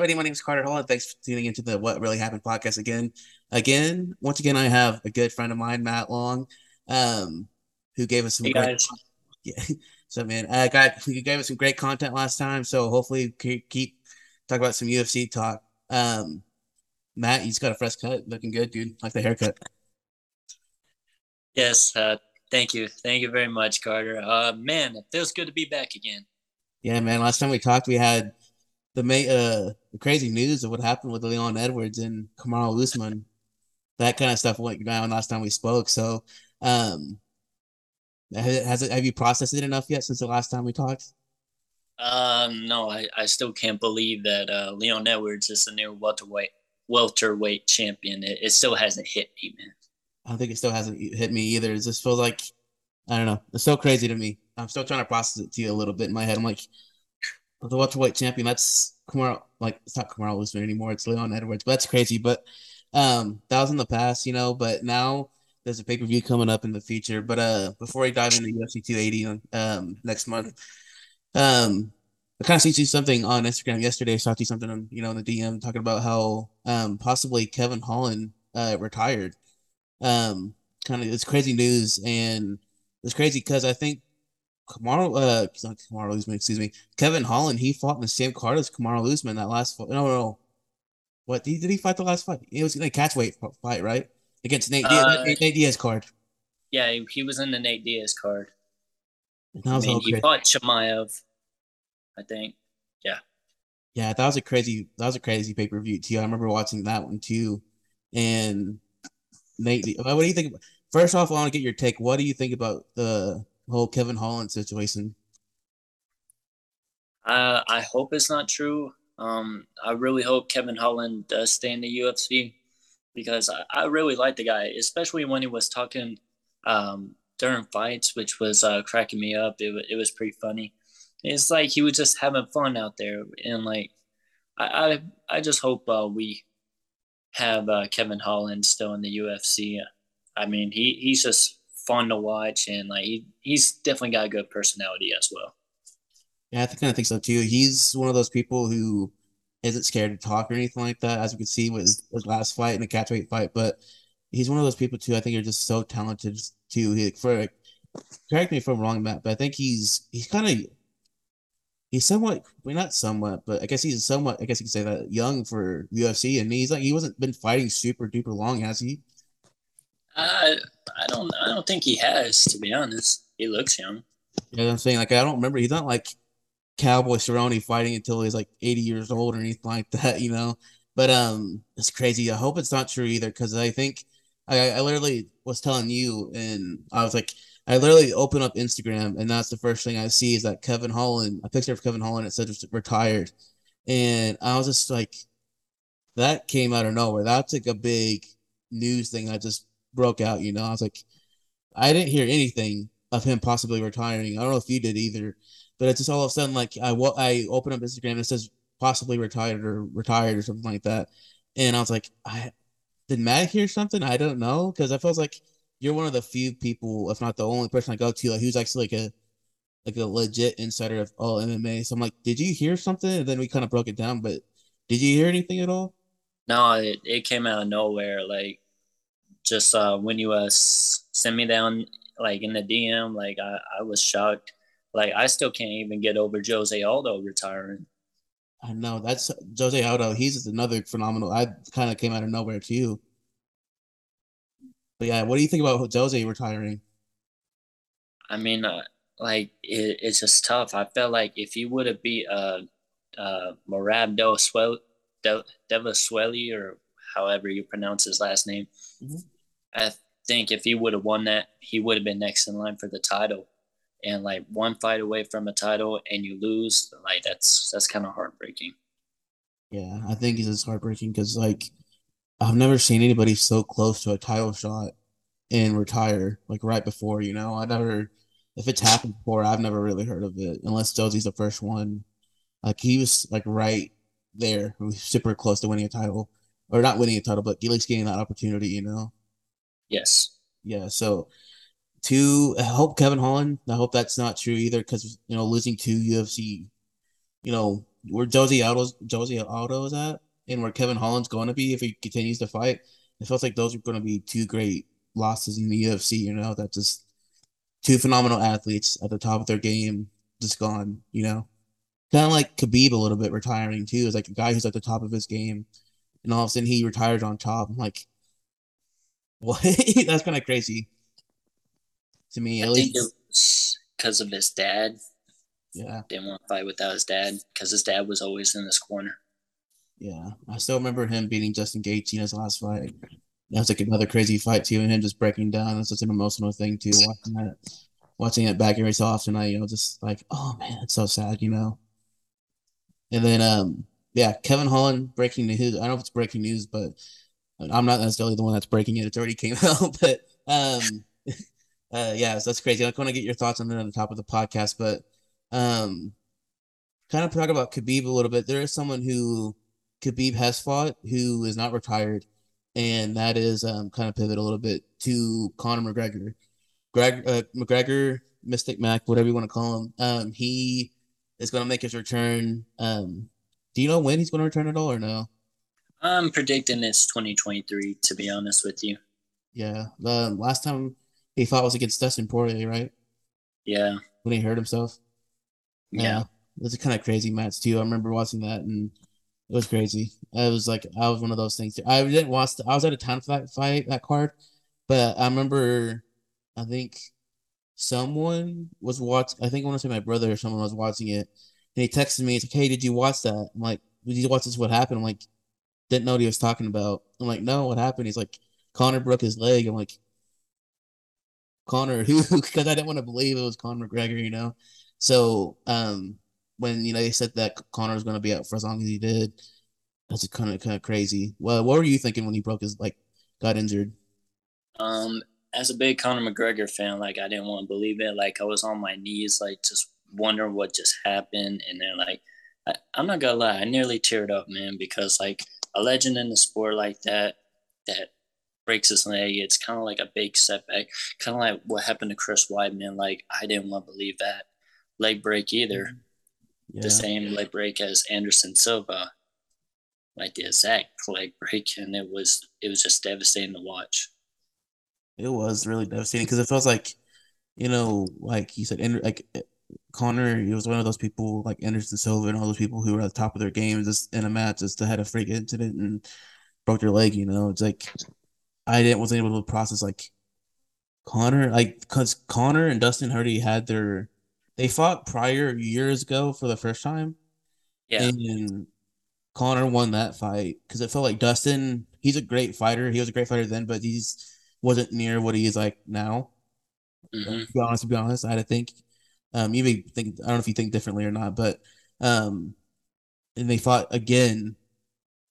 Everybody. My name is Carter Hall, and thanks for tuning into the What Really Happened podcast again. Again, once again, I have a good friend of mine, Matt Long, um, who gave us some Hey great. Yeah, so man, I got he gave us some great content last time, so hopefully keep, keep talk about some UFC talk. Um, Matt, you just got a fresh cut, looking good, dude. Like the haircut. Yes, uh, thank you. Thank you very much, Carter. Uh, man, it feels good to be back again. Yeah, man. Last time we talked, we had the ma- uh the crazy news of what happened with Leon Edwards and Kamaru Usman. That kind of stuff went down last time we spoke. So, um, has, has it have you processed it enough yet since the last time we talked? Um, no, I, I still can't believe that uh, Leon Edwards is the new welterweight welterweight champion. It, it still hasn't hit me, man. I don't think it still hasn't hit me either. It just feels like I don't know. It's so crazy to me. I'm still trying to process it to you a little bit in my head. I'm like, the welterweight champion. That's Kamaru. Like it's not Kamaru Usman anymore. It's Leon Edwards. But that's crazy. But um, that was in the past, you know. But now there's a pay per view coming up in the future. But uh, before we dive into UFC 280 um next month, um, I kind of you something on Instagram yesterday. I saw you something on you know in the DM talking about how um possibly Kevin Holland uh retired. Um, kind of it's crazy news and it's crazy because I think Kamaru, uh, not Kamaru Usman, excuse me, Kevin Holland, he fought in the same card as Kamaru Usman that last fight. No, no, what did he, did he fight the last fight? It was a catch weight fight, right? Against Nate, Diaz, Uh, Nate, Nate Diaz card. Yeah, he, he was in the Nate Diaz card. And that I mean, he fought Chimaev, I think. Yeah, Yeah, that was a crazy, that was a crazy pay per view too. I remember watching that one too. And Nate, what do you think? First off, I want to get your take. What do you think about the whole Kevin Holland situation? I I hope it's not true. Um, I really hope Kevin Holland does stay in the UFC because I, I really like the guy, especially when he was talking um, during fights, which was uh, cracking me up. It, it was pretty funny. It's like he was just having fun out there, and like I I, I just hope uh, we have uh, Kevin Holland still in the UFC. I mean, he he's just fun to watch, and like he, he's definitely got a good personality as well. Yeah, I kind of think so too. He's one of those people who isn't scared to talk or anything like that, as we could see with his, his last fight in the catchweight fight. But he's one of those people too. I think are just so talented too. He, for correct me if I'm wrong, Matt, but I think he's he's kind of he's somewhat, well, not somewhat, but I guess he's somewhat. I guess you could say that young for UFC, and he's like he wasn't been fighting super duper long, has he? I I don't I don't think he has to be honest. He looks young. You know I'm saying? Like I don't remember. He's not like Cowboy Cerrone fighting until he's like 80 years old or anything like that, you know. But um, it's crazy. I hope it's not true either, because I think I I literally was telling you, and I was like, I literally open up Instagram, and that's the first thing I see is that Kevin Holland, a picture of Kevin Holland, it said retired, and I was just like, that came out of nowhere. That's like a big news thing that just broke out, you know. I was like, I didn't hear anything of him possibly retiring. I don't know if you did either, but it's just all of a sudden like I I open up Instagram and it says possibly retired or retired or something like that, and I was like, I did Matt hear something? I don't know because I felt like you're one of the few people, if not the only person I go to, like who's actually like a like a legit insider of all MMA. So I'm like, did you hear something? And then we kind of broke it down, but did you hear anything at all? No, it, it came out of nowhere. Like just uh, when you uh s- sent me down like in the DM, like I, I was shocked. Like I still can't even get over Jose Aldo retiring. I know that's Jose Aldo. He's another phenomenal. I kind of came out of nowhere too. But yeah, what do you think about Jose retiring? I mean, uh, like it, it's just tough. I felt like if he would have beat uh uh Morab Devaswel Devasweli or however you pronounce his last name, Mhm. I think if he would have won that, he would have been next in line for the title. And like one fight away from a title and you lose, like that's that's kind of heartbreaking. Yeah, I think it's just heartbreaking because like I've never seen anybody so close to a title shot and retire like right before, you know. I never if it's happened before, I've never really heard of it unless Josie's the first one. Like he was like right there, super close to winning a title. Or not winning a title, but at least getting that opportunity, you know. Yes. Yeah, so to I hope Kevin Holland, I hope that's not true either, because you know, losing two UFC, you know, where Josie Aldo's Josie Aldo is at and where Kevin Holland's going to be if he continues to fight, it feels like those are going to be two great losses in the UFC. You know, that just two phenomenal athletes at the top of their game just gone. You know, kind of like Khabib a little bit retiring too. Is like a guy who's at the top of his game, and all of a sudden he retires on top. I'm like, what? That's kind of crazy to me. At I least because of his dad. Yeah, didn't want to fight without his dad because his dad was always in this corner. Yeah, I still remember him beating Justin Gaethje in his last fight. That was like another crazy fight too, and him just breaking down. That's such an emotional thing too. Watching that, watching it back every so often, I you know just like, oh man, it's so sad, you know. And then um yeah, Kevin Holland breaking the news. I don't know if it's breaking news, but I'm not necessarily the one that's breaking it. It's already came out, but um uh yeah, so that's crazy. I want to get your thoughts on it on the top of the podcast, but um kind of talk about Khabib a little bit. There is someone who Khabib has fought who is not retired, and that is um, kind of pivot a little bit to Conor McGregor. Greg uh, McGregor, Mystic Mac, whatever you want to call him. Um, he is going to make his return. Um, do you know when he's going to return at all or no? I'm predicting it's 2023. To be honest with you. Yeah. The last time he fought was against Dustin Poirier, right? Yeah. When he hurt himself. Yeah. yeah. It was a kind of crazy match too. I remember watching that and it was crazy. It was like I was one of those things. Too. I didn't watch. The, I was out of town for that fight, that card, but I remember. I think someone was watching. I think I want to say my brother or someone was watching it, and he texted me. He's like, "Hey, did you watch that?" I'm like, "Did you watch this? What happened?" I'm like, "Didn't know what he was talking about." I'm like, "No, what happened?" He's like, Conor broke his leg." I'm like, Conor, who?" Because I didn't want to believe it was Conor McGregor, you know. So, um, when you know they said that Conor was going to be out for as long as he did. That's kind of kind of crazy. Well, what were you thinking when he broke his like got injured? Um, as a big Conor McGregor fan, like I didn't want to believe it. Like I was on my knees, like just wondering what just happened, and then like I, I'm not gonna lie, I nearly teared up, man, because like a legend in the sport like that that breaks his leg, it's kind of like a big setback. Kind of like what happened to Chris Weidman. Like I didn't want to believe that leg break either. Mm-hmm yeah. the same leg break as Anderson Silva, like the exact leg break, and it was it was just devastating to watch. It was really devastating because it feels like, you know, like you said, like Conor, he was one of those people like Anderson Silva and all those people who were at the top of their game just in a match, just had a freak incident and broke their leg. You know, it's like I didn't wasn't able to process like Conor, like because Conor and Dustin Hardy had their they fought prior years ago for the first time. Yeah. And Conor won that fight because it felt like Dustin, he's a great fighter. He was a great fighter then, but he's wasn't near what he is like now. Mm-hmm. To be honest, to be honest, I had to think. Um, you may think I don't know if you think differently or not, but um, and they fought again,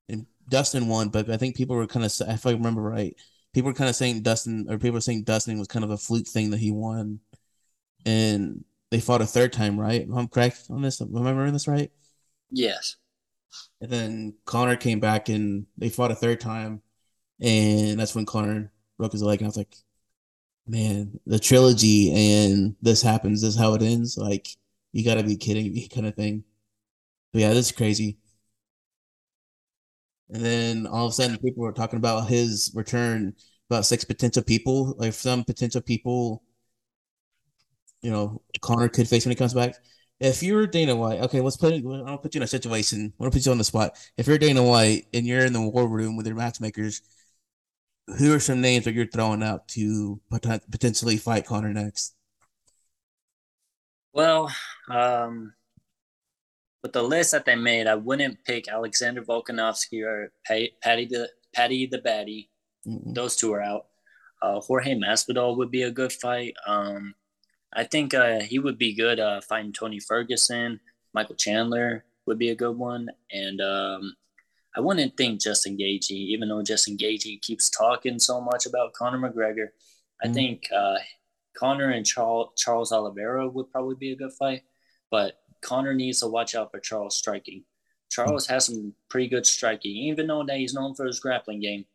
and Dustin won. But I think people were kind of, if I remember right, people were kind of saying Dustin, or people were saying Dustin was kind of a fluke thing that he won, and they fought a third time, right? I'm correct on this. Am I remembering this right? Yes. And then Conor came back and they fought a third time, and that's when Conor broke his leg. And I was like, man, the trilogy and this happens. This is how it ends. Like, you got to be kidding me, kind of thing. But yeah, this is crazy. And then all of a sudden, people were talking about his return. About six potential people, like some potential people you know Conor could face when he comes back. If you're Dana White, okay, let's put. I'll put you in a situation. I want to put you on the spot. If you're Dana White and you're in the war room with your matchmakers, who are some names that you're throwing out to potentially fight Conor next? Well, um, with the list that they made, I wouldn't pick Alexander Volkanovski or Paddy the Paddy the Baddy. Mm-mm. Those two are out. Uh, Jorge Masvidal would be a good fight. Um, I think uh, he would be good uh, fighting Tony Ferguson. Michael Chandler would be a good one. And um, I wouldn't think Justin Gaethje, even though Justin Gaethje keeps talking so much about Conor McGregor. I mm think uh, Conor and Charles, Charles Oliveira would probably be a good fight. But Conor needs to watch out for Charles striking. Charles has some pretty good striking, even though that he's known for his grappling game.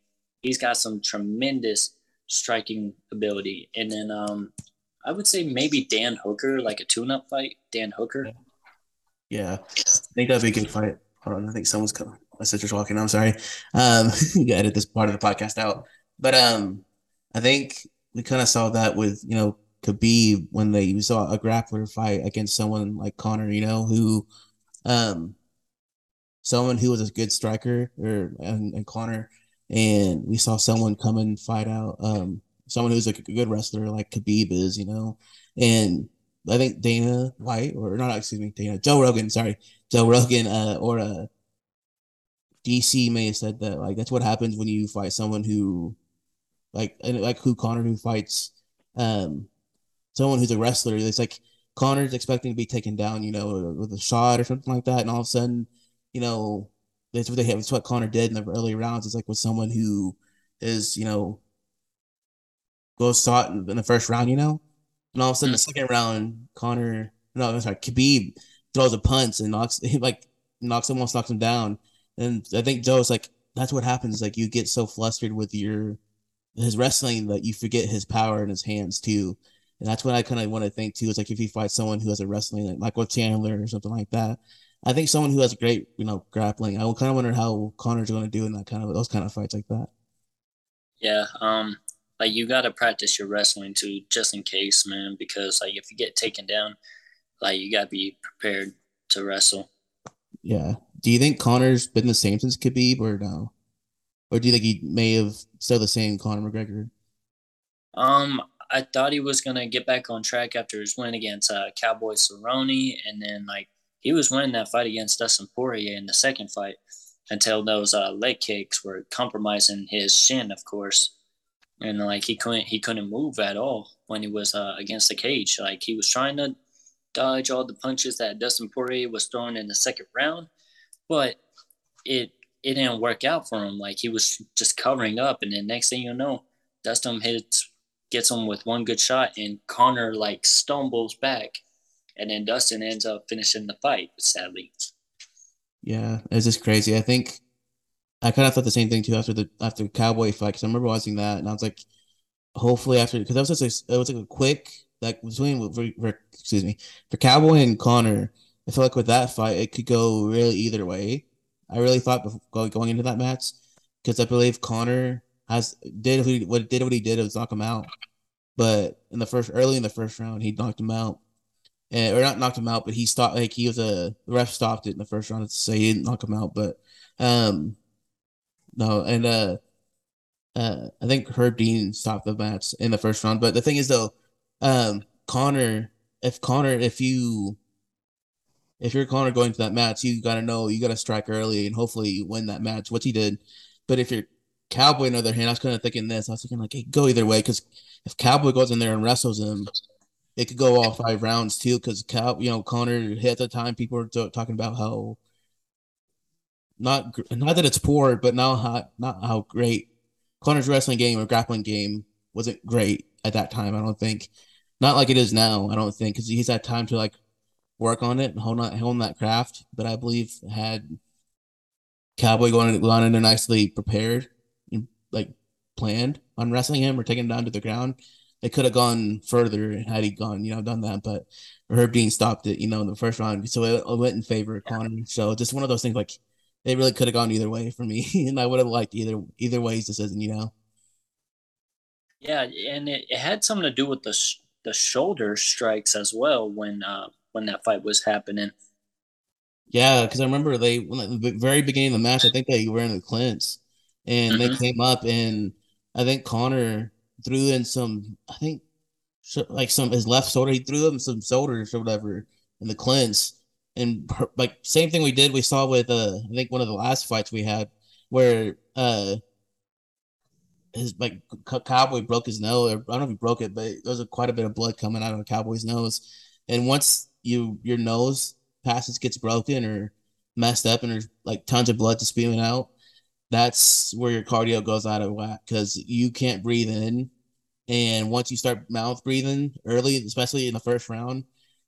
He's got some tremendous striking ability. And then um, I would say maybe Dan Hooker, like a tune-up fight. Dan Hooker. Yeah, I think that'd be a good fight. Hold on, I think someone's coming. My sister's walking. I'm sorry. Um, you gotta edit this part of the podcast out. But um, I think we kind of saw that with you know Khabib when they saw a grappler fight against someone like Conor, you know, who um someone who was a good striker or and, and Conor, and we saw someone come and fight out um someone who's like a good wrestler like Khabib is, you know, and I think Dana White or not, excuse me, Dana Joe Rogan, sorry, Joe Rogan, uh, or uh, DC may have said that like that's what happens when you fight someone who, like, and like who Conor who fights, um, someone who's a wrestler. It's like Conor's expecting to be taken down, you know, with a shot or something like that, and all of a sudden, you know, that's what they have. It's what Conor did in the early rounds. It's like with someone who is, you know, goes shot in the first round, you know, and all of a sudden, the mm. second round, Conor no, I'm sorry, Khabib throws a punch and knocks, like knocks almost knocks him down. And I think Joe's like, that's what happens. Like you get so flustered with your his wrestling that you forget his power in his hands too. And that's what I kind of want to think too. Is like if you fight someone who has a wrestling like Michael Chandler or something like that. I think someone who has great, you know, grappling. I kind of wonder how Conor's going to do in that kind of those kind of fights like that. Yeah, um, like you got to practice your wrestling too, just in case, man. Because like if you get taken down, like you got to be prepared to wrestle. Yeah. Do you think Conor's been the same since Khabib, or no? Or do you think he may have still the same Conor McGregor? Um, I thought he was gonna get back on track after his win against uh, Cowboy Cerrone, and then like he was winning that fight against Dustin Poirier in the second fight until those uh, leg kicks were compromising his shin, of course and like he couldn't he couldn't move at all when he was uh, against the cage. Like he was trying to dodge all the punches that Dustin Poirier was throwing in the second round, but it it didn't work out for him. Like he was just covering up, and then next thing you know, Dustin hits gets him with one good shot, and Conor like stumbles back, and then Dustin ends up finishing the fight. Sadly. Yeah, it's just crazy. I think I kind of thought the same thing too after the after the Cowboy fight because I remember watching that and I was like, hopefully after because that was just a, it was like a quick like between for, for, excuse me for Cowboy and Conor. I feel like with that fight it could go really either way. I really thought going into that match because I believe Conor has did what did what he did was knock him out, but in the first early in the first round he knocked him out. And, or not knocked him out, but he stopped. Like he was a the ref stopped it in the first round say he didn't knock him out, but um, no, and uh, uh, I think Herb Dean stopped the match in the first round. But the thing is, though, um, Conor, if Conor if you, if you're Conor going to that match, you gotta know you gotta strike early and hopefully you win that match, which he did. But if you're Cowboy, on the other hand, I was kind of thinking this. I was thinking like, go either way because if Cowboy goes in there and wrestles him, it could go all five rounds too. Because Cow, you know, Conor at the time, people were talking about how not not that it's poor, but not how not how great Conor's wrestling game or grappling game wasn't great at that time. I don't think, not like it is now. I don't think because he's had time to like work on it and hold on hone that craft. But I believe had Cowboy going gone in there nicely prepared and like planned on wrestling him or taking him down to the ground, they could have gone further had he gone, you know, done that. But Herb Dean stopped it, you know, in the first round, so it, it went in favor of Conor. So just one of those things like it really could have gone either way for me, and I would have liked either either way's decision. You know. Yeah, and it, it had something to do with the sh- the shoulder strikes as well when uh, when that fight was happening. Yeah, because I remember they when the very beginning of the match, I think they were in the clinch, and mm-hmm. they came up, and I think Conor threw in some, I think, like some his left shoulder. He threw him some shoulders or whatever in the clinch, and like same thing we did we saw with uh I think one of the last fights we had where uh his like cowboy broke his nose or I don't know if he broke it but there was a, quite a bit of blood coming out of the cowboy's nose and once you your nose passes gets broken or messed up and there's like tons of blood to spewing out that's where your cardio goes out of whack because you can't breathe in and once you start mouth breathing early especially in the first round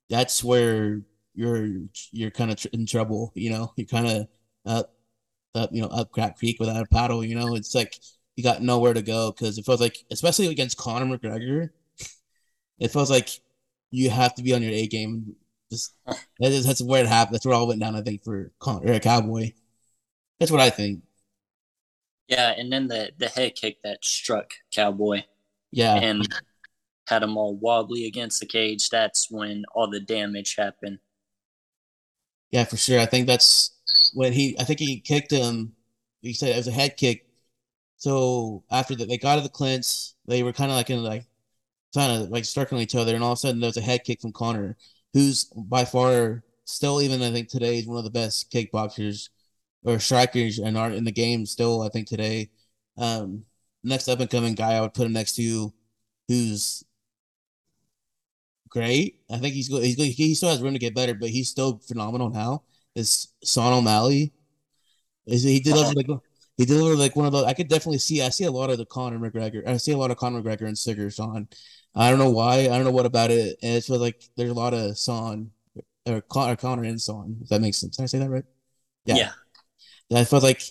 that's where you're you're kind of in trouble. You know, you're kind of up up you know up Crack Creek without a paddle. You know, it's like you got nowhere to go because it feels like, especially against Conor McGregor, it feels like you have to be on your A game Just that is, that's where it happened. That's where it all went down. I think for or a Cowboy. That's what I think. Yeah, and then the the head kick that struck Cowboy. Yeah, and had him all wobbly against the cage. That's when all the damage happened. Yeah, for sure. I think that's when he. I think he kicked him. He said it was a head kick. So after that, they got to the clinch. They were kind of like in like kind of like circling each other, and all of a sudden there was a head kick from Conor, who's by far still even I think today is one of the best kickboxers or strikers and our in the game. Still, I think today. Um, next up and coming guy I would put him next to, who's great. I think he's good. He's good. He still has room to get better, but he's still phenomenal now. Is Sean O'Malley? Is he delivered like he delivered like one of those? I could definitely see. I see a lot of the Conor McGregor. I see a lot of Conor McGregor and Sugar Sean. I don't know why. I don't know what about it. And it's like there's a lot of Son or, Con- or Conor and Son. If that makes sense. Did I say that right? Yeah. yeah. I felt like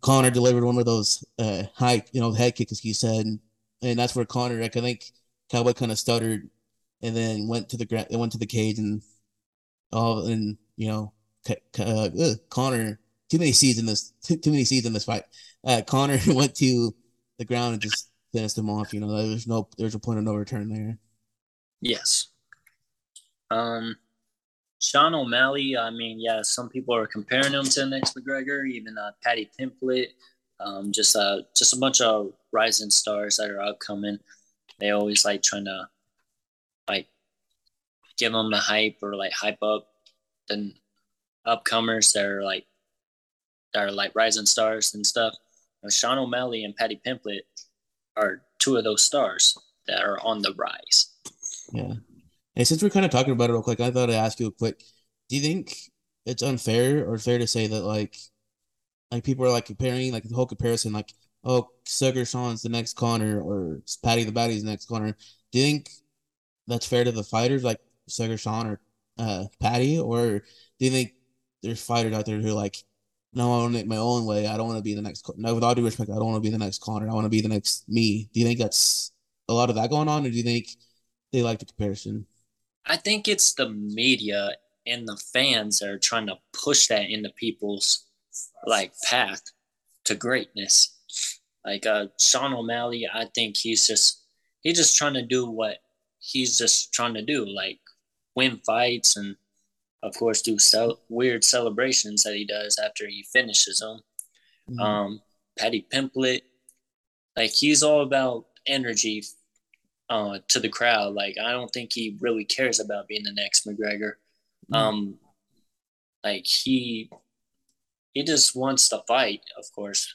Conor delivered one of those uh high, you know, head kicks, he said, and, and that's where Conor. Like I think Cowboy kind of stuttered and then went to the ground. Went to the cage and all and you know uh, Conor too many seeds in this too, too many seeds in this fight. Uh, Conor went to the ground and just finished him off. You know, there's no there's a point of no return there. Yes. Um, Sean O'Malley. I mean, yeah, some people are comparing him to next McGregor. Even uh, Paddy Pimblett. Um, just uh, just a bunch of rising stars that are upcoming. They always like trying to like give them the hype or like hype up the upcomers that are like that are like rising stars and stuff. You know, Sean O'Malley and Paddy Pimblett are two of those stars that are on the rise. Yeah. And since we're kind of talking about it real quick, I thought I'd ask you a quick do you think it's unfair or fair to say that like like people are like comparing like the whole comparison like oh Sugar Sean's the next Conor or Paddy the Baddy's the next Conor. Do you think that's fair to the fighters like Sugar Sean or uh, Paddy, or do you think there's fighters out there who like, no, I want to make my own way. I don't want to be the next. No, with all due respect, I don't want to be the next Conor. I want to be the next me. Do you think that's a lot of that going on, or do you think they like the comparison? I think it's the media and the fans that are trying to push that into people's like path to greatness. Like uh, Sean O'Malley, I think he's just he's just trying to do what he's just trying to do, like win fights and of course do cel- weird celebrations that he does after he finishes them. Mm-hmm. Um, Paddy Pimblett, like he's all about energy uh, to the crowd. Like I don't think he really cares about being the next McGregor. Mm-hmm. Um, like he he just wants to fight, of course,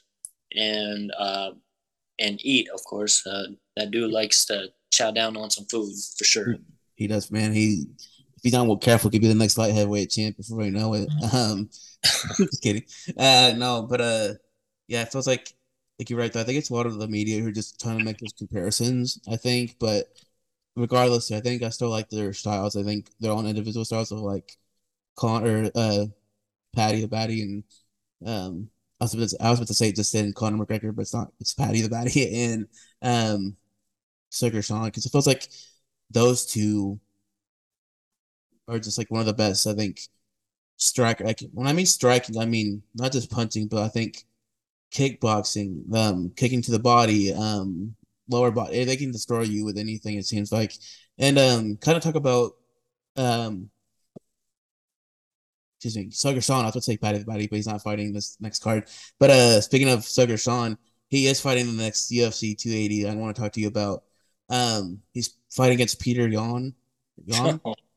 and uh, and eat, of course. Uh, that dude likes to chow down on some food for sure. He does, man. He if he's not careful, could be the next light heavyweight champ before we know it. Um, just kidding. Uh, no, but uh, yeah, it feels like like you're right. Though. I think it's a lot of the media who are just trying to make those comparisons. I think, but regardless, I think I still like their styles. I think their own individual styles of like Con or uh, Paddy the Baddy and um. I was, about to, I was about to say just in Conor McGregor, but it's not. It's Paddy the Baddy and um Sugar Sean because it feels like those two are just like one of the best. I think striker. Like when I mean striking, I mean not just punching, but I think kickboxing, um, kicking to the body, um, lower body. They can destroy you with anything. It seems like, and um, kind of talk about um. Excuse me, Sugar Sean. I was going to say Paddy the Body, but he's not fighting this next card. But uh, speaking of Sugar Sean, he is fighting the next UFC 280. I want to talk to you about um, he's fighting against Peter. Yan.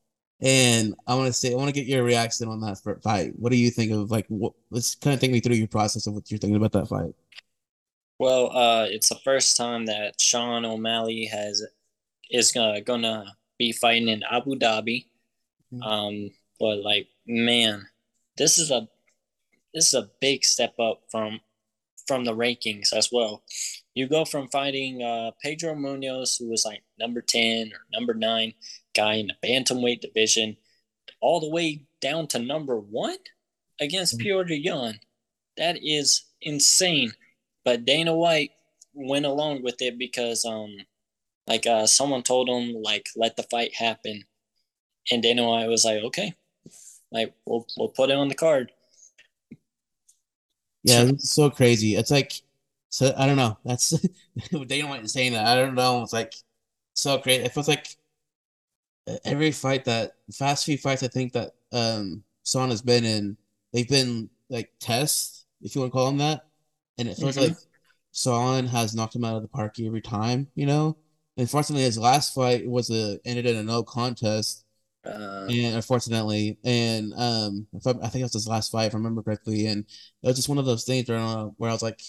and I want to say, I want to get your reaction on that fight. What do you think of like? What, let's kind of take me through your process of what you're thinking about that fight. Well, uh, it's the first time that Sean O'Malley has is gonna, gonna be fighting in Abu Dhabi. Mm-hmm. Um, but like, man, this is a this is a big step up from from the rankings as well you go from fighting uh, Pedro Munhoz, who was like number 10 or number nine guy in the bantamweight division, all the way down to number one against mm-hmm. Petr Yan. That is insane. But Dana White went along with it because, um, like, uh, someone told him, like, let the fight happen. and Dana White was like, okay, like we'll we'll put it on the card. Yeah, it's so crazy. It's like so I don't know. That's Dana White saying that. I don't know. It's like so great. It feels like every fight that fast few fights I think that um Son has been in, they've been like tests, if you want to call them that. And it feels mm-hmm. like Son has knocked him out of the park every time, you know? Unfortunately, his last fight was a ended in a no contest. Uh, and unfortunately, and um, I, I think it was his last fight, if I remember correctly, and it was just one of those things where, uh, where I was like,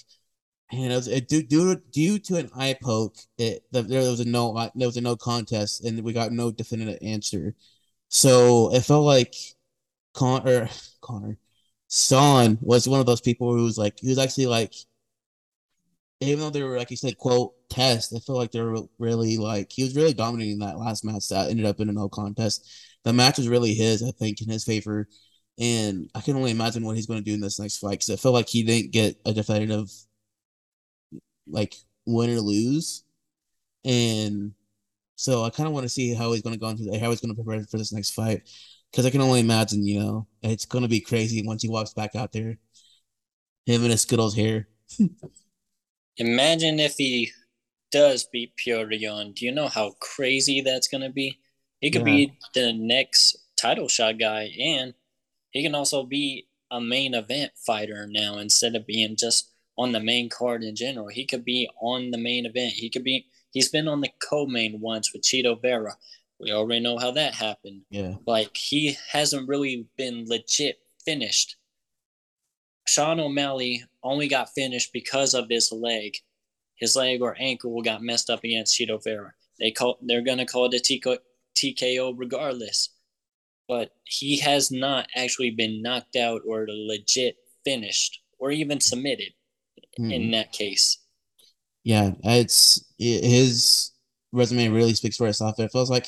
and it was it, due, due due to an eye poke. It the, there was a no there was a no contest, and we got no definitive answer. So it felt like Con or Conor Son was one of those people who was like he was actually like even though they were like you said quote test, I feel like they were really like he was really dominating that last match that ended up in a no contest. The match was really his, I think, in his favor. And I can only imagine what he's going to do in this next fight because I feel like he didn't get a definitive like win or lose. And so I kind of want to see how he's going to go into how he's going to prepare for this next fight because I can only imagine, you know, it's going to be crazy once he walks back out there. Him and his Skittles hair. imagine if he does beat Yan. Do you know how crazy that's going to be? He could yeah. be the next title shot guy, and he can also be a main event fighter now instead of being just on the main card in general. He could be on the main event. He could be he's been on the co-main once with Chito Vera. We already know how that happened. Yeah. Like he hasn't really been legit finished. Sean O'Malley only got finished because of his leg. His leg or ankle got messed up against Chito Vera. They call they're gonna call it a TKO regardless. But he has not actually been knocked out or legit finished or even submitted mm. in that case. Yeah, it's it, his resume really speaks for itself. It feels like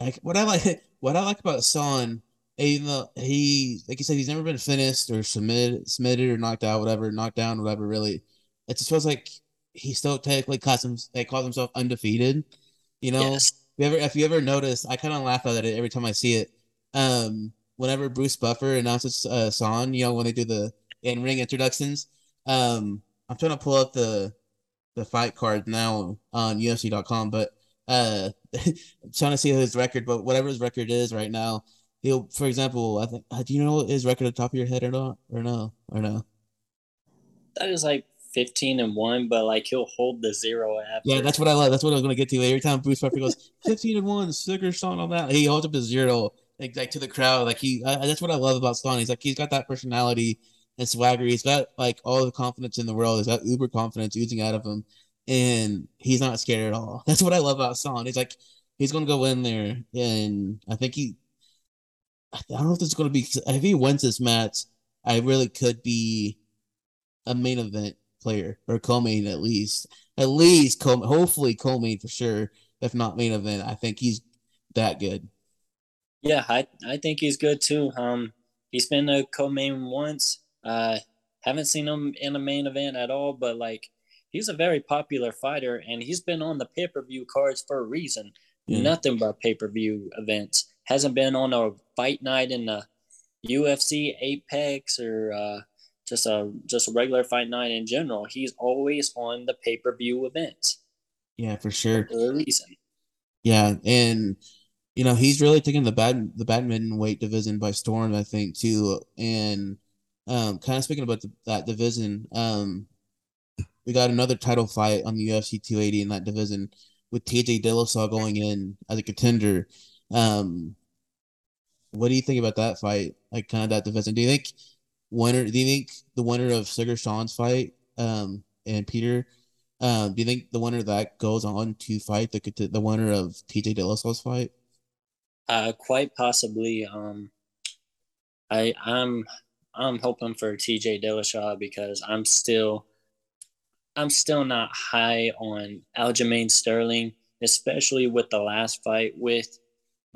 like what I like what I like about Son, even though he like you said he's never been finished or submitted submitted or knocked out, whatever, knocked down, whatever. Really, it just feels like he still technically calls him they calls himself undefeated. You know, yes. if you ever if you ever notice, I kind of laugh at it every time I see it. Um, whenever Bruce Buffer announces uh, Son, you know, when they do the in ring introductions, um, I'm trying to pull up the the fight card now on UFC.com, but uh, I'm trying to see his record. But whatever his record is right now, he'll, for example, I think, uh, do you know his record at the top of your head or not, or no, or no? That is like 15 and one, but like he'll hold the zero after. Yeah, that's what I love. That's what I was gonna get to. Every time Bruce Buffer goes 15 and one, sticker Son on that, he holds up his zero like, like to the crowd. Like he, I, that's what I love about Son. He's like he's got that personality and swagger. He's got like all the confidence in the world. He's got uber confidence oozing out of him, and he's not scared at all. That's what I love about Son. He's like he's gonna go in there, and I think he. I don't know if is gonna be. If he wins this match, I really could be a main event player or co-main at least. At least co hopefully co-main for sure. If not main event, I think he's that good. Yeah, I I think he's good too. Um, he's been a co-main once. Uh, haven't seen him in a main event at all, but like he's a very popular fighter and he's been on the pay per view cards for a reason. Mm. Nothing but pay per view events. Hasn't been on a fight night in the UFC Apex or uh, just a just a regular fight night in general. He's always on the pay per view events. Yeah, for sure. For a reason. Yeah, and you know he's really taking the bad the badminton weight division by storm. I think too, and um, kind of speaking about the, that division, um, we got another title fight on the UFC 280 in that division with TJ Dillashaw going in as a contender. Um, what do you think about that fight? Like kind of that division. Do you think winner? Do you think the winner of Sugar Sean's fight, um, and Peter, um, do you think the winner that goes on to fight the the winner of TJ Dillashaw's fight? Uh, quite possibly. Um, I I'm I'm hoping for TJ Dillashaw because I'm still I'm still not high on Aljamain Sterling, especially with the last fight with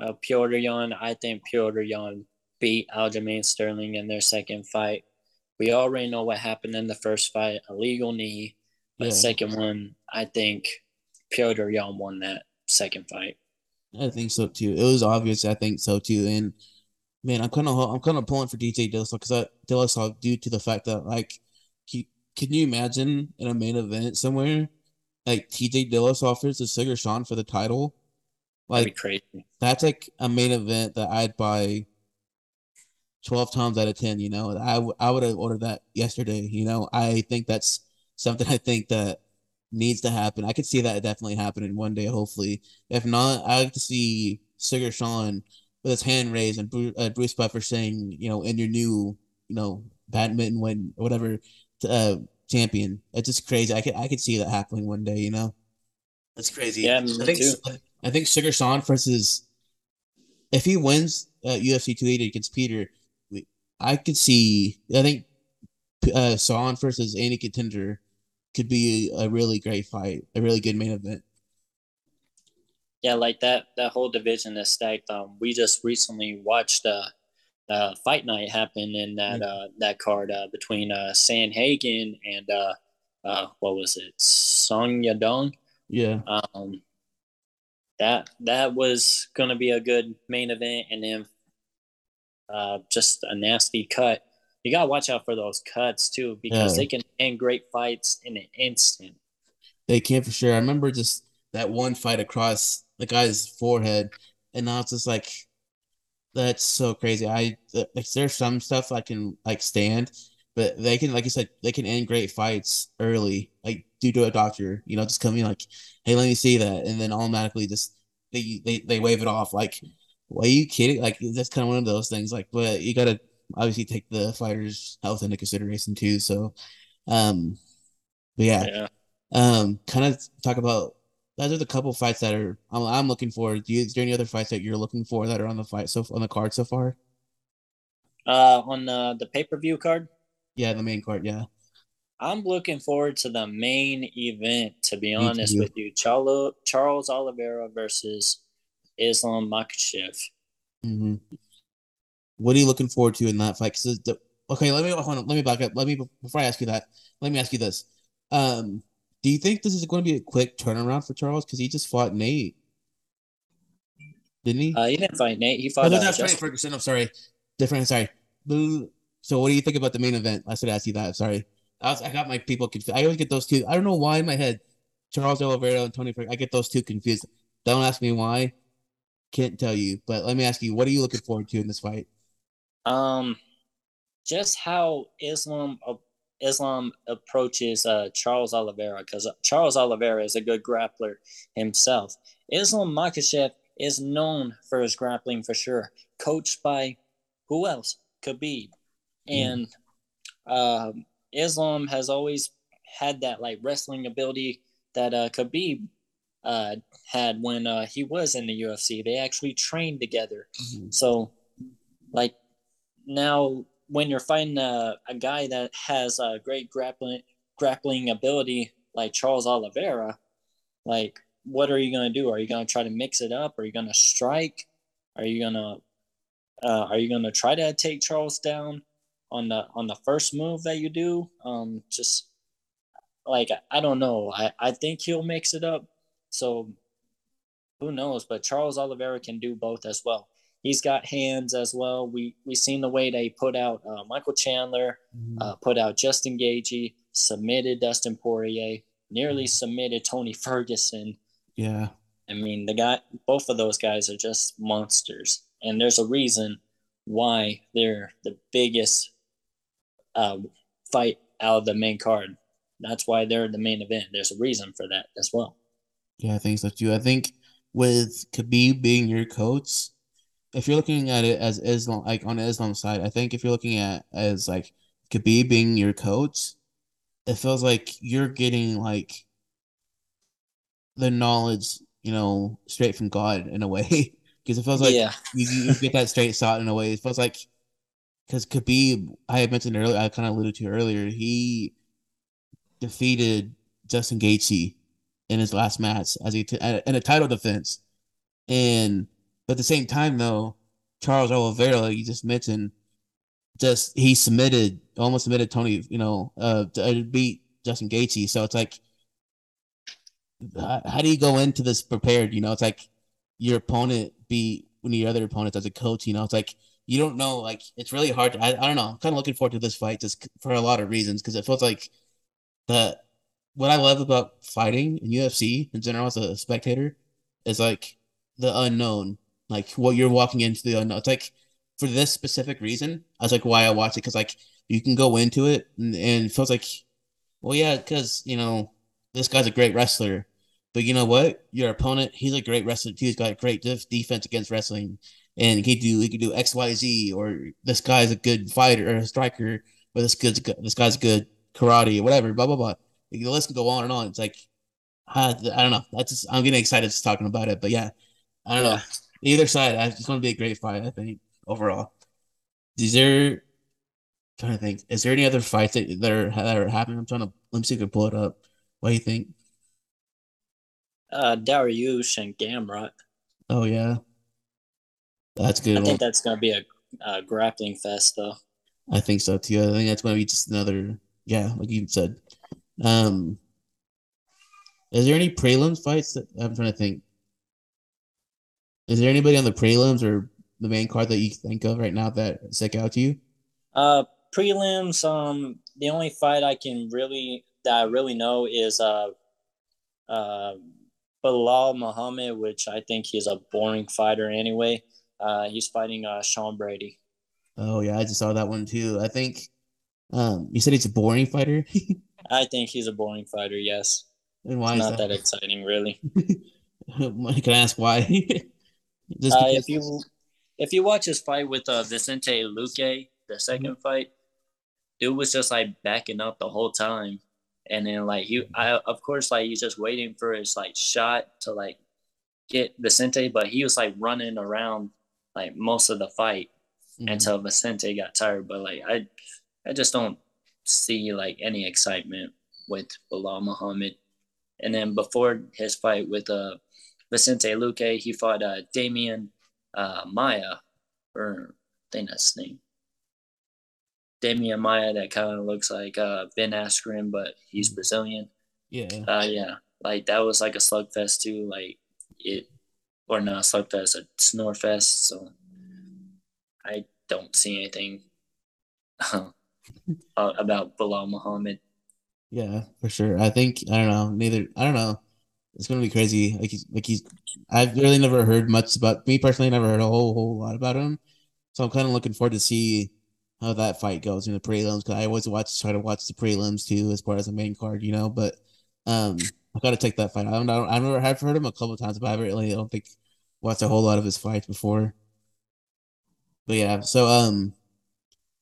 uh, Petr Yan. I think Petr Yan beat Aljamain Sterling in their second fight. We already know what happened in the first fight, a legal knee. But yeah. second one, I think Petr Yan won that second fight. I think so too. It was obvious. I think so too. And man, I'm kind of I'm kind of pulling for TJ Dillashaw because Dillashaw due to the fact that like, he, can you imagine in a main event somewhere like TJ Dillashaw versus Sugar Sean for the title? Like crazy. That's like a main event that I'd buy 12 times out of 10, you know. I, w- I would have ordered that yesterday, you know. I think that's something I think that needs to happen. I could see that definitely happening one day, hopefully. If not, I like to see Sugar Sean with his hand raised and Bruce, uh, Bruce Buffer saying, you know, in your new, you know, badminton win, whatever, uh, champion. It's just crazy. I could I could see that happening one day, you know. That's crazy. Yeah, I think too. I think Sugar Sean versus if he wins uh, UFC 280 against Peter, I could see. I think uh, Sean versus Andy Contender could be a really great fight, a really good main event. Yeah, like that that whole division is stacked. Um, we just recently watched uh, uh fight night happen in that mm-hmm. uh that card uh between uh Sandhagen and uh uh what was it Song Yadong. Yeah. Um, that that was gonna be a good main event, and then uh just a nasty cut you gotta watch out for those cuts too because yeah. they can end great fights in an instant. They can for sure. I remember just that one fight across the guy's forehead, and now it's just like that's so crazy. I like there's some stuff I can like stand, but they can like you said they can end great fights early, like due to a doctor. You know, just coming like, hey, let me see that, and then automatically just they they they wave it off like. Why are you kidding? Like that's kind of one of those things. Like, but you gotta obviously take the fighter's health into consideration too. So, um, but yeah, yeah. um, kind of talk about those are the couple fights that are I'm, I'm looking for. Do you, is there any other fights that you're looking for that are on the fight so on the card so far? Uh, on the the pay per view card. Yeah, the main card. Yeah. I'm looking forward to the main event. To be honest with you, Charlo, Charles Oliveira versus Islam Makhachev. Mm-hmm. What are you looking forward to in that fight? Cause the, okay, let me hold on, let me back up. Let me before I ask you that, let me ask you this. Um, do you think this is going to be a quick turnaround for Charles? Because he just fought Nate, didn't he? Uh, he didn't fight Nate. He fought. No, uh, that's Justin. Ferguson. I'm sorry, different. Sorry. So, what do you think about the main event? I should ask you that. Sorry, I, was, I got my people confused. I always get those two. I don't know why in my head, Charles Oliveira and Tony Ferguson. I get those two confused. Don't ask me why. Can't tell you. But let me ask you, what are you looking forward to in this fight? Um, just how Islam uh, Islam approaches uh, Charles Oliveira because Charles Oliveira is a good grappler himself. Islam Makhachev is known for his grappling for sure, coached by who else? Khabib, and uh, Islam has always had that like wrestling ability that uh, Khabib uh, had when uh, he was in the UFC. They actually trained together, mm-hmm. so like now when you're fighting a, a guy that has a great grappling grappling ability like Charles Oliveira, like what are you gonna do? Are you gonna try to mix it up? Are you gonna strike? Are you gonna uh, are you gonna try to take Charles down on the on the first move that you do? Um, just like I don't know. I I think he'll mix it up. So who knows? But Charles Oliveira can do both as well he's got hands as well. We we seen the way they put out uh, Michael Chandler, mm-hmm. uh, put out Justin Gaethje, submitted Dustin Poirier, nearly mm-hmm. submitted Tony Ferguson. Yeah, I mean the guy, both of those guys are just monsters, and there's a reason why they're the biggest uh, fight out of the main card. That's why they're the main event. There's a reason for that as well. Yeah, I think so too. I think with Khabib being your coach, if you're looking at it as Islam, like on the Islam side, I think if you're looking at as like Khabib being your coach, it feels like you're getting like the knowledge, you know, straight from God in a way. Because it feels like yeah. you, you get that straight shot in a way. It feels like because Khabib, I had mentioned earlier, I kind of alluded to earlier, he defeated Justin Gaethje in his last match as he t- in a title defense, and but at the same time, though, Charles Oliveira, like you just mentioned, just he submitted almost submitted Tony, you know, uh, to uh, beat Justin Gaethje. So it's like, how do you go into this prepared? You know, it's like your opponent beat one of your other opponents as a coach. You know, it's like you don't know. Like it's really hard. To, I I don't know. I'm kind of looking forward to this fight just for a lot of reasons because it feels like the what I love about fighting in UFC in general as a spectator is like the unknown, like what you're walking into the unknown. It's like for this specific reason, I was like why I watch it because like you can go into it and, and it feels like, well, yeah, because you know this guy's a great wrestler, but you know what, your opponent, he's a great wrestler too. He's got a great def- defense against wrestling, and he do he can do X Y Z, or this guy's a good fighter or a striker, or this good this guy's good karate or whatever. Blah blah blah. The list can go on and on. It's like I, I don't know. That's just, I'm getting excited just talking about it. But yeah, I don't know. Either side, it's going to be a great fight. I think overall. Is there? trying to think. Is there any other fights that, that are that are happening? I'm trying to. Let me see if I can pull it up. What do you think? Uh, Dariush and Gamrot. Oh yeah, that's good. I think that's gonna be a, a grappling fest, though. I think so too. I think that's gonna be just another. Yeah, like you said. Um, is there any prelims fights that I'm trying to think? Is there anybody on the prelims or the main card that you think of right now that stick out to you? Uh, prelims. Um, the only fight I can really that I really know is uh, uh, Belal Muhammad, which I think he's a boring fighter anyway. Uh, he's fighting uh Sean Brady. Oh yeah, I just saw that one too. I think um you said he's a boring fighter. I think he's a boring fighter. Yes. And why it's is not that? that exciting, really. Can I ask why? Just uh, if you if you watch his fight with uh, Vicente Luque, the 2nd mm-hmm. fight, dude was just like backing up the whole time, and then like he, I of course like he's just waiting for his like shot to like get Vicente, but he was like running around like most of the fight mm-hmm. until Vicente got tired. But like I, I just don't see like any excitement with Belal Muhammad. And then before his fight with uh, Vicente Luque, he fought uh, Demian uh, Maia, or I think that's his name. Demian Maia, that kind of looks like uh, Ben Askren, but he's Brazilian. Yeah. Uh, yeah. Like that was like a slugfest too. Like it, or not a slugfest, a snorefest. So I don't see anything uh, about Belal Muhammad. Yeah, for sure. I think I don't know. Neither I don't know. It's gonna be crazy. Like he's like he's. I've really never heard much about me personally. Never heard a whole whole lot about him. So I'm kind of looking forward to see how that fight goes in the prelims because I always watch try to watch the prelims too as part of the main card, you know. But um, I gotta take that fight. I don't. I've never have heard him a couple times, but I really don't think watched a whole lot of his fights before. But yeah, so um,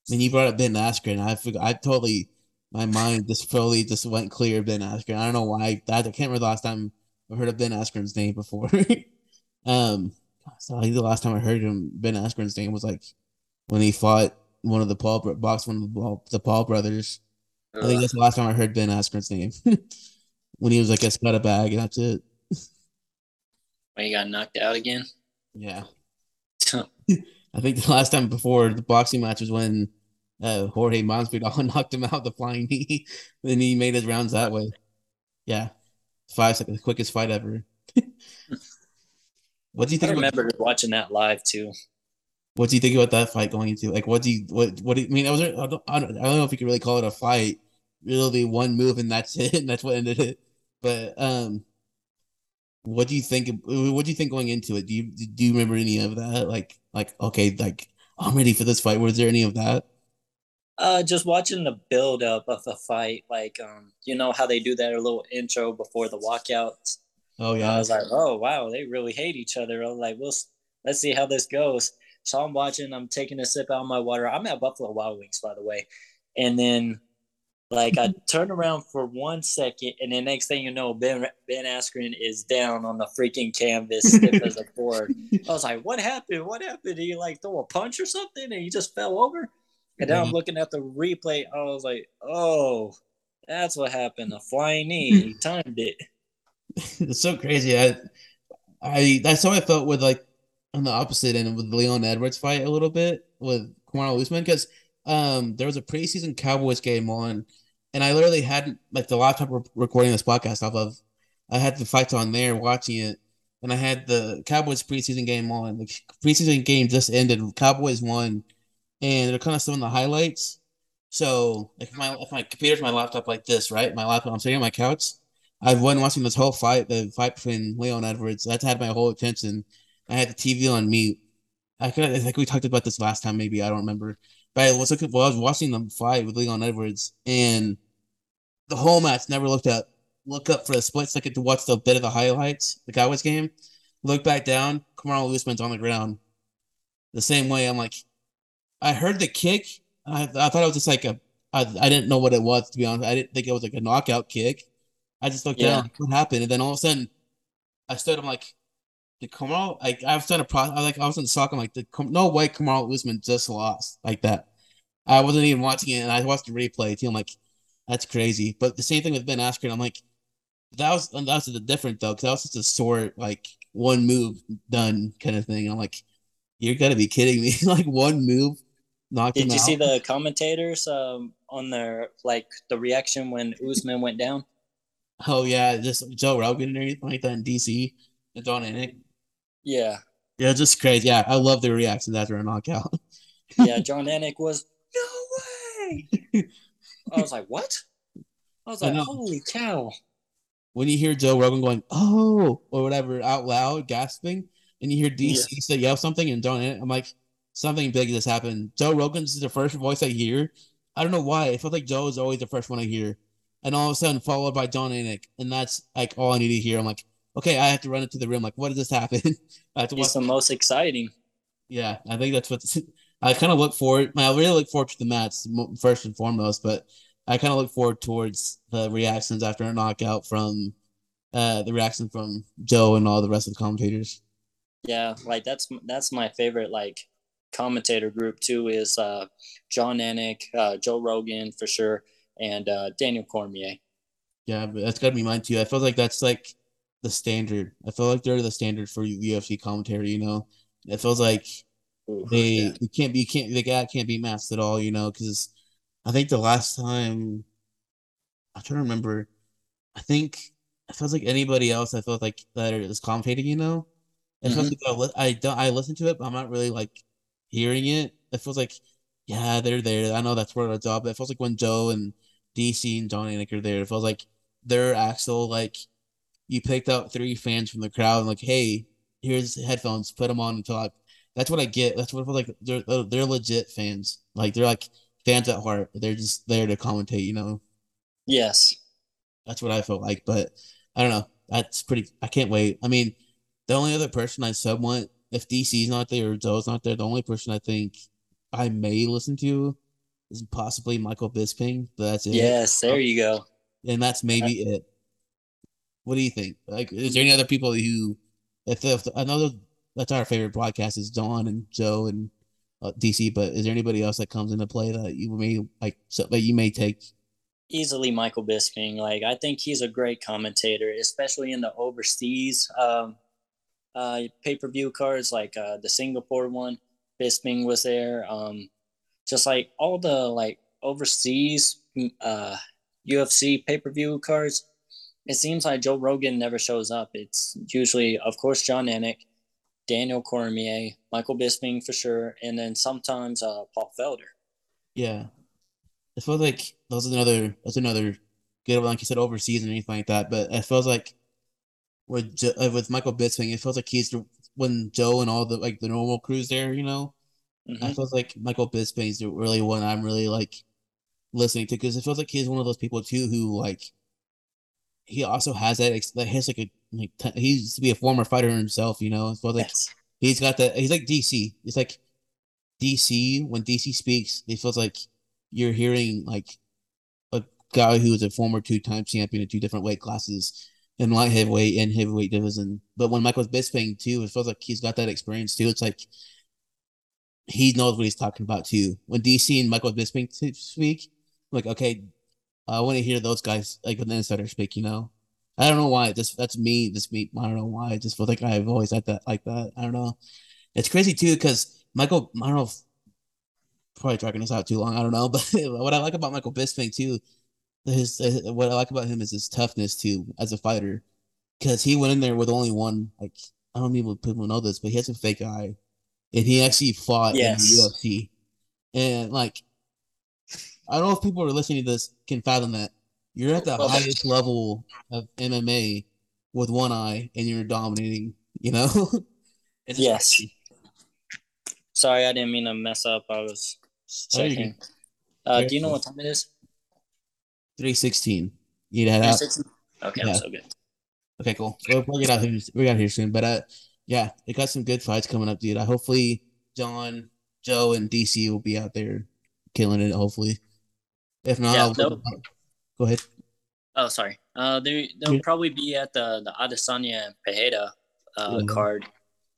when you brought up Ben Askren, I forgot. I totally my mind just fully just went clear. Ben Askren. I don't know why. I, I can't remember the last time I heard of Ben Askren's name before. um, so I think the last time I heard him, Ben Askren's name was like when he fought one of the Paul box one of the Paul, the Paul brothers. Uh, I think that's the last time I heard Ben Askren's name when he was like a got a bag, and that's it. When he got knocked out again. Yeah. I think the last time before the boxing match was when uh, Jorge Masvidal knocked him out the flying knee. then he made his rounds that way. Yeah, five seconds, quickest fight ever. what do you think? I remember about, watching that live too. What do you think about that fight going into? Like, what do you what what do you I mean? I was don't, I don't, I don't know if you could really call it a fight. Really, one move and that's it, and that's what ended it. But um, what do you think? What do you think going into it? Do you do you remember any of that? Like like okay, like I'm ready for this fight. Was there any of that? Uh, just watching the build up of the fight, like um, you know how they do that little intro before the walkouts. Oh yeah, I was like, oh wow, they really hate each other. I was like, well, let's see how this goes. So I'm watching. I'm taking a sip out of my water. I'm at Buffalo Wild Wings, by the way, and then like I turn around for one second, and the next thing you know, Ben Ben Askren is down on the freaking canvas, stiff as a board. I was like, "What happened? What happened? Did he like throw a punch or something, and he just fell over?" And then I'm looking at the replay. I was like, oh, that's what happened. A flying knee. he timed it. it's so crazy. I, I that's how I felt with like on the opposite end with Leon Edwards fight a little bit with Kamaru Usman because um there was a preseason Cowboys game on, and I literally hadn't like the laptop re- recording this podcast off of. I had the fights on there watching it, and I had the Cowboys preseason game on. The preseason game just ended. Cowboys won, and they're kind of some of the highlights. So if my if my computer's my laptop like this, right? My laptop, I'm sitting on my couch. I've been watching this whole fight, the fight between Leon Edwards. That's had my whole attention. I had the TV on mute. I could I think we talked about this last time, maybe I don't remember. But I was looking well, I was watching them fight with Leon Edwards, and the whole match never looked up look up for a split second to watch the bit of the highlights, the Cowboys game. Look back down, Kamaru Usman's on the ground. The same way, I'm like, I heard the kick. I, I thought it was just like a. I, I didn't know what it was to be honest. I didn't think it was like a knockout kick. I just looked yeah. down, what happened? And then all of a sudden, I stood. I'm like, the Kamaru. Like I was trying to process. I like I was in shock. I'm like, the, no way, Kamaru Usman just lost like that. I wasn't even watching it, and I watched the replay too. I'm like, that's crazy. But the same thing with Ben Askren. I'm like, that was that was the different though, because that was just a short, like one move done kind of thing. I'm like, you're going to be kidding me! like one move knocked Did you out. see the commentators um, on their like the reaction when Usman went down? Oh yeah, just Joe Rogan or anything like that in DC, and Jon Anik. Yeah. Yeah, just crazy. Yeah, I love the reactions after a knockout. yeah, Jon Anik was no way. I was like, what? I was like, I holy cow when you hear Joe Rogan going, oh, or whatever out loud, gasping, and you hear DC yeah. say yell something and Jon, I'm like, something big has happened. Joe Rogan's is the first voice I hear. I don't know why. It feels like Joe is always the first one I hear. And all of a sudden, followed by Jon Anik. And that's like all I need to hear. I'm like, okay, I have to run into the room. Like, what did this happen? I have to the most exciting. Yeah, I think that's what I kind of look forward. I really look forward to the match first and foremost, but I kind of look forward towards the reactions after a knockout from uh, the reaction from Joe and all the rest of the commentators. Yeah, like that's that's my favorite like commentator group too is uh, Jon Anik, uh, Joe Rogan for sure, and uh, Daniel Cormier. Yeah, but that's gotta be mine too. I feel like that's like the standard. I feel like they're the standard for UFC commentary. You know, it feels like Ooh, they yeah. you can't be you can't the guy can't be masked at all. You know, because I think the last time I'm trying to remember, I think it feels like anybody else. I felt like that is commentating. You know, it mm-hmm. like I, I don't I listen to it, but I'm not really like hearing it. It feels like yeah, they're there. I know that's part of the job. But it feels like when Joe and DC and Jon Anik are there, it feels like they're actual like you picked out three fans from the crowd and like, hey, here's headphones, put them on and talk. That's what I get. That's what it feels like. They're they're legit fans. Like they're like fans at heart. They're just there to commentate, you know. Yes. That's what I felt like, but I don't know. That's pretty. I can't wait. I mean, the only other person I somewhat, if DC's not there or Joe's not there, the only person I think I may listen to is possibly Michael Bisping. But that's it. Yes, there you go. And that's maybe it. What do you think? Like, is there any other people who, if, if know that's our favorite podcast is Don and Joe and uh, DC, but is there anybody else that comes into play that you may like so, that you may take? Easily Michael Bisping. Like I think he's a great commentator, especially in the overseas um, uh, pay per view cards, like uh, the Singapore one. Bisping was there. Um, just like all the like overseas uh, UFC pay per view cards, it seems like Joe Rogan never shows up. It's usually, of course, Jon Anik Daniel Cormier, Michael Bisping for sure, and then sometimes uh, Paul Felder. Yeah, it feels like are another that's another good one, like you said, overseas and anything like that. But it feels like with uh, with Michael Bisping, it feels like he's when Joe and all the like the normal crews there, you know. Mm-hmm. I feels like Michael Bisping is really one I'm really like listening to because it feels like he's one of those people too who like he also has that that has like a like he used to be a former fighter himself, you know. So like yes. he's got that. He's like DC. It's like DC when DC speaks, it feels like you're hearing like a guy who is a former two-time champion in two different weight classes in light heavyweight and heavyweight division. But when Michael's Bisping too, it feels like he's got that experience too. It's like he knows what he's talking about too. When DC and Michael Bisping speak, like okay, I want to hear those guys like the insider speak. You know, I don't know why. Just that's me. Just me. I don't know why. I just feel like I've always had that like that. I don't know. It's crazy too because Michael. I don't know. If, probably dragging this out too long. I don't know. But what I like about Michael Bisping too, his, what I like about him is his toughness too as a fighter, because he went in there with only one like I don't even know if people know this, but he has a fake eye, and he actually fought yes. in the UFC. And like, I don't know if people are listening to this can fathom that you're at the highest level of MMA with one eye, and you're dominating. You know. yes. Sorry, I didn't mean to mess up. I was checking. Uh, do you know what time it is? Three sixteen. You had out. Okay, yeah. I'm so good. Okay, cool. We'll, we'll get out here. We got here soon, but uh, yeah, it got some good fights coming up, dude. Uh, hopefully, Jon, Joe, and DC will be out there killing it. Hopefully, if not, yeah, go ahead. Oh, sorry. Uh, they they'll yeah. probably be at the the Adesanya Pereira uh, yeah. card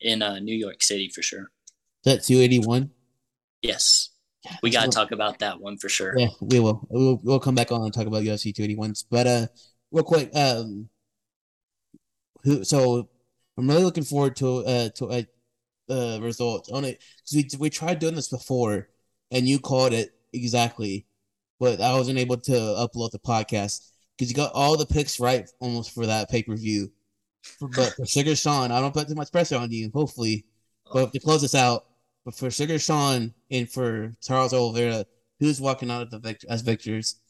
in uh, New York City for sure. Is that two eighty one? Yes. We got to talk about that one for sure. Yeah, we will. We'll, we'll come back on and talk about UFC 281s. But uh, real quick, um, who? So I'm really looking forward to uh to uh, uh results on it because we we tried doing this before, and you called it exactly, but I wasn't able to upload the podcast because you got all the picks right almost for that pay per view. But for Sugar Sean, I don't put too much pressure on you. Hopefully, but to close this out, but for Sugar Sean and for Charles Oliveira, who's walking out of the vict- as victors?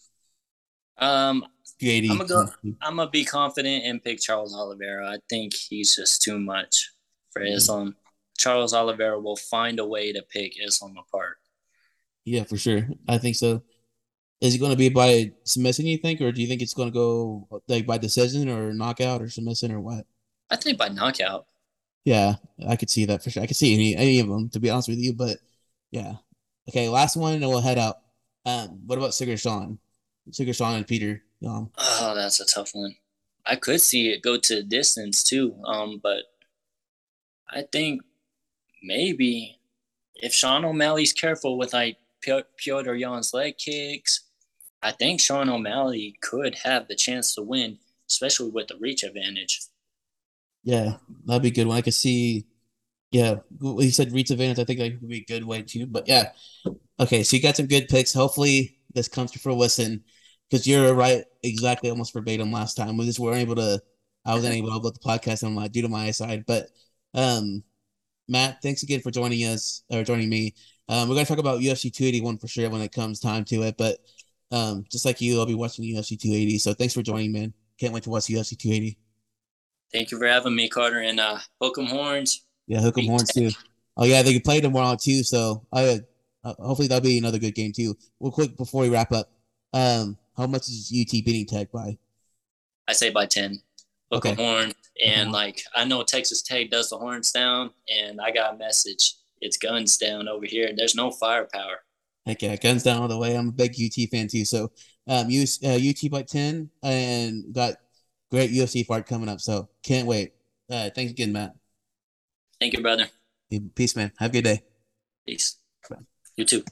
Um, I'm gonna go. I'm gonna be confident and pick Charles Oliveira. I think he's just too much for mm-hmm. Islam. Charles Oliveira will find a way to pick Islam apart. Yeah, for sure. I think so. Is it going to be by submission? You think, or do you think it's going to go like by decision or knockout or submission or what? I think by knockout. Yeah, I could see that for sure. I could see any any of them to be honest with you, but yeah. Okay, last one, and we'll head out. Um, what about Sugar Sean? Sugar Sean and Peter. Um, oh, that's a tough one. I could see it go to distance too. Um, but I think maybe if Sean O'Malley's careful with like Petr Yan's leg kicks, I think Sean O'Malley could have the chance to win, especially with the reach advantage. Yeah, that'd be a good one. I could see. Yeah, he said reach advantage. I think that would be a good way too. But yeah, okay. So you got some good picks. Hopefully this comes to fruition because you're right exactly almost verbatim last time. We just weren't able to. I wasn't able to upload the podcast on my due to my side. But um, Matt, thanks again for joining us or joining me. Um, we're gonna talk about UFC 281 for sure when it comes time to it. But um, just like you, I'll be watching UFC 280. So thanks for joining, man. Can't wait to watch UFC 280. Thank you for having me, Carter, and uh, hook 'em horns. Yeah, hook 'em horns too. Oh yeah, they can play tomorrow too. So I uh, hopefully that'll be another good game too. Real quick before we wrap up, um, how much is UT beating Tech by? I say by ten. Hook'em okay. horn, and like I know Texas Tech does the horns down, and I got a message. It's guns down over here. There's no firepower. Heck yeah, guns down all the way. I'm a big UT fan too. So um, use uh, UT by ten, and got great UFC fight coming up. So can't wait. Uh, thanks again, Matt. Thank you, brother. Peace, man. Have a good day. Peace. Bye. You too.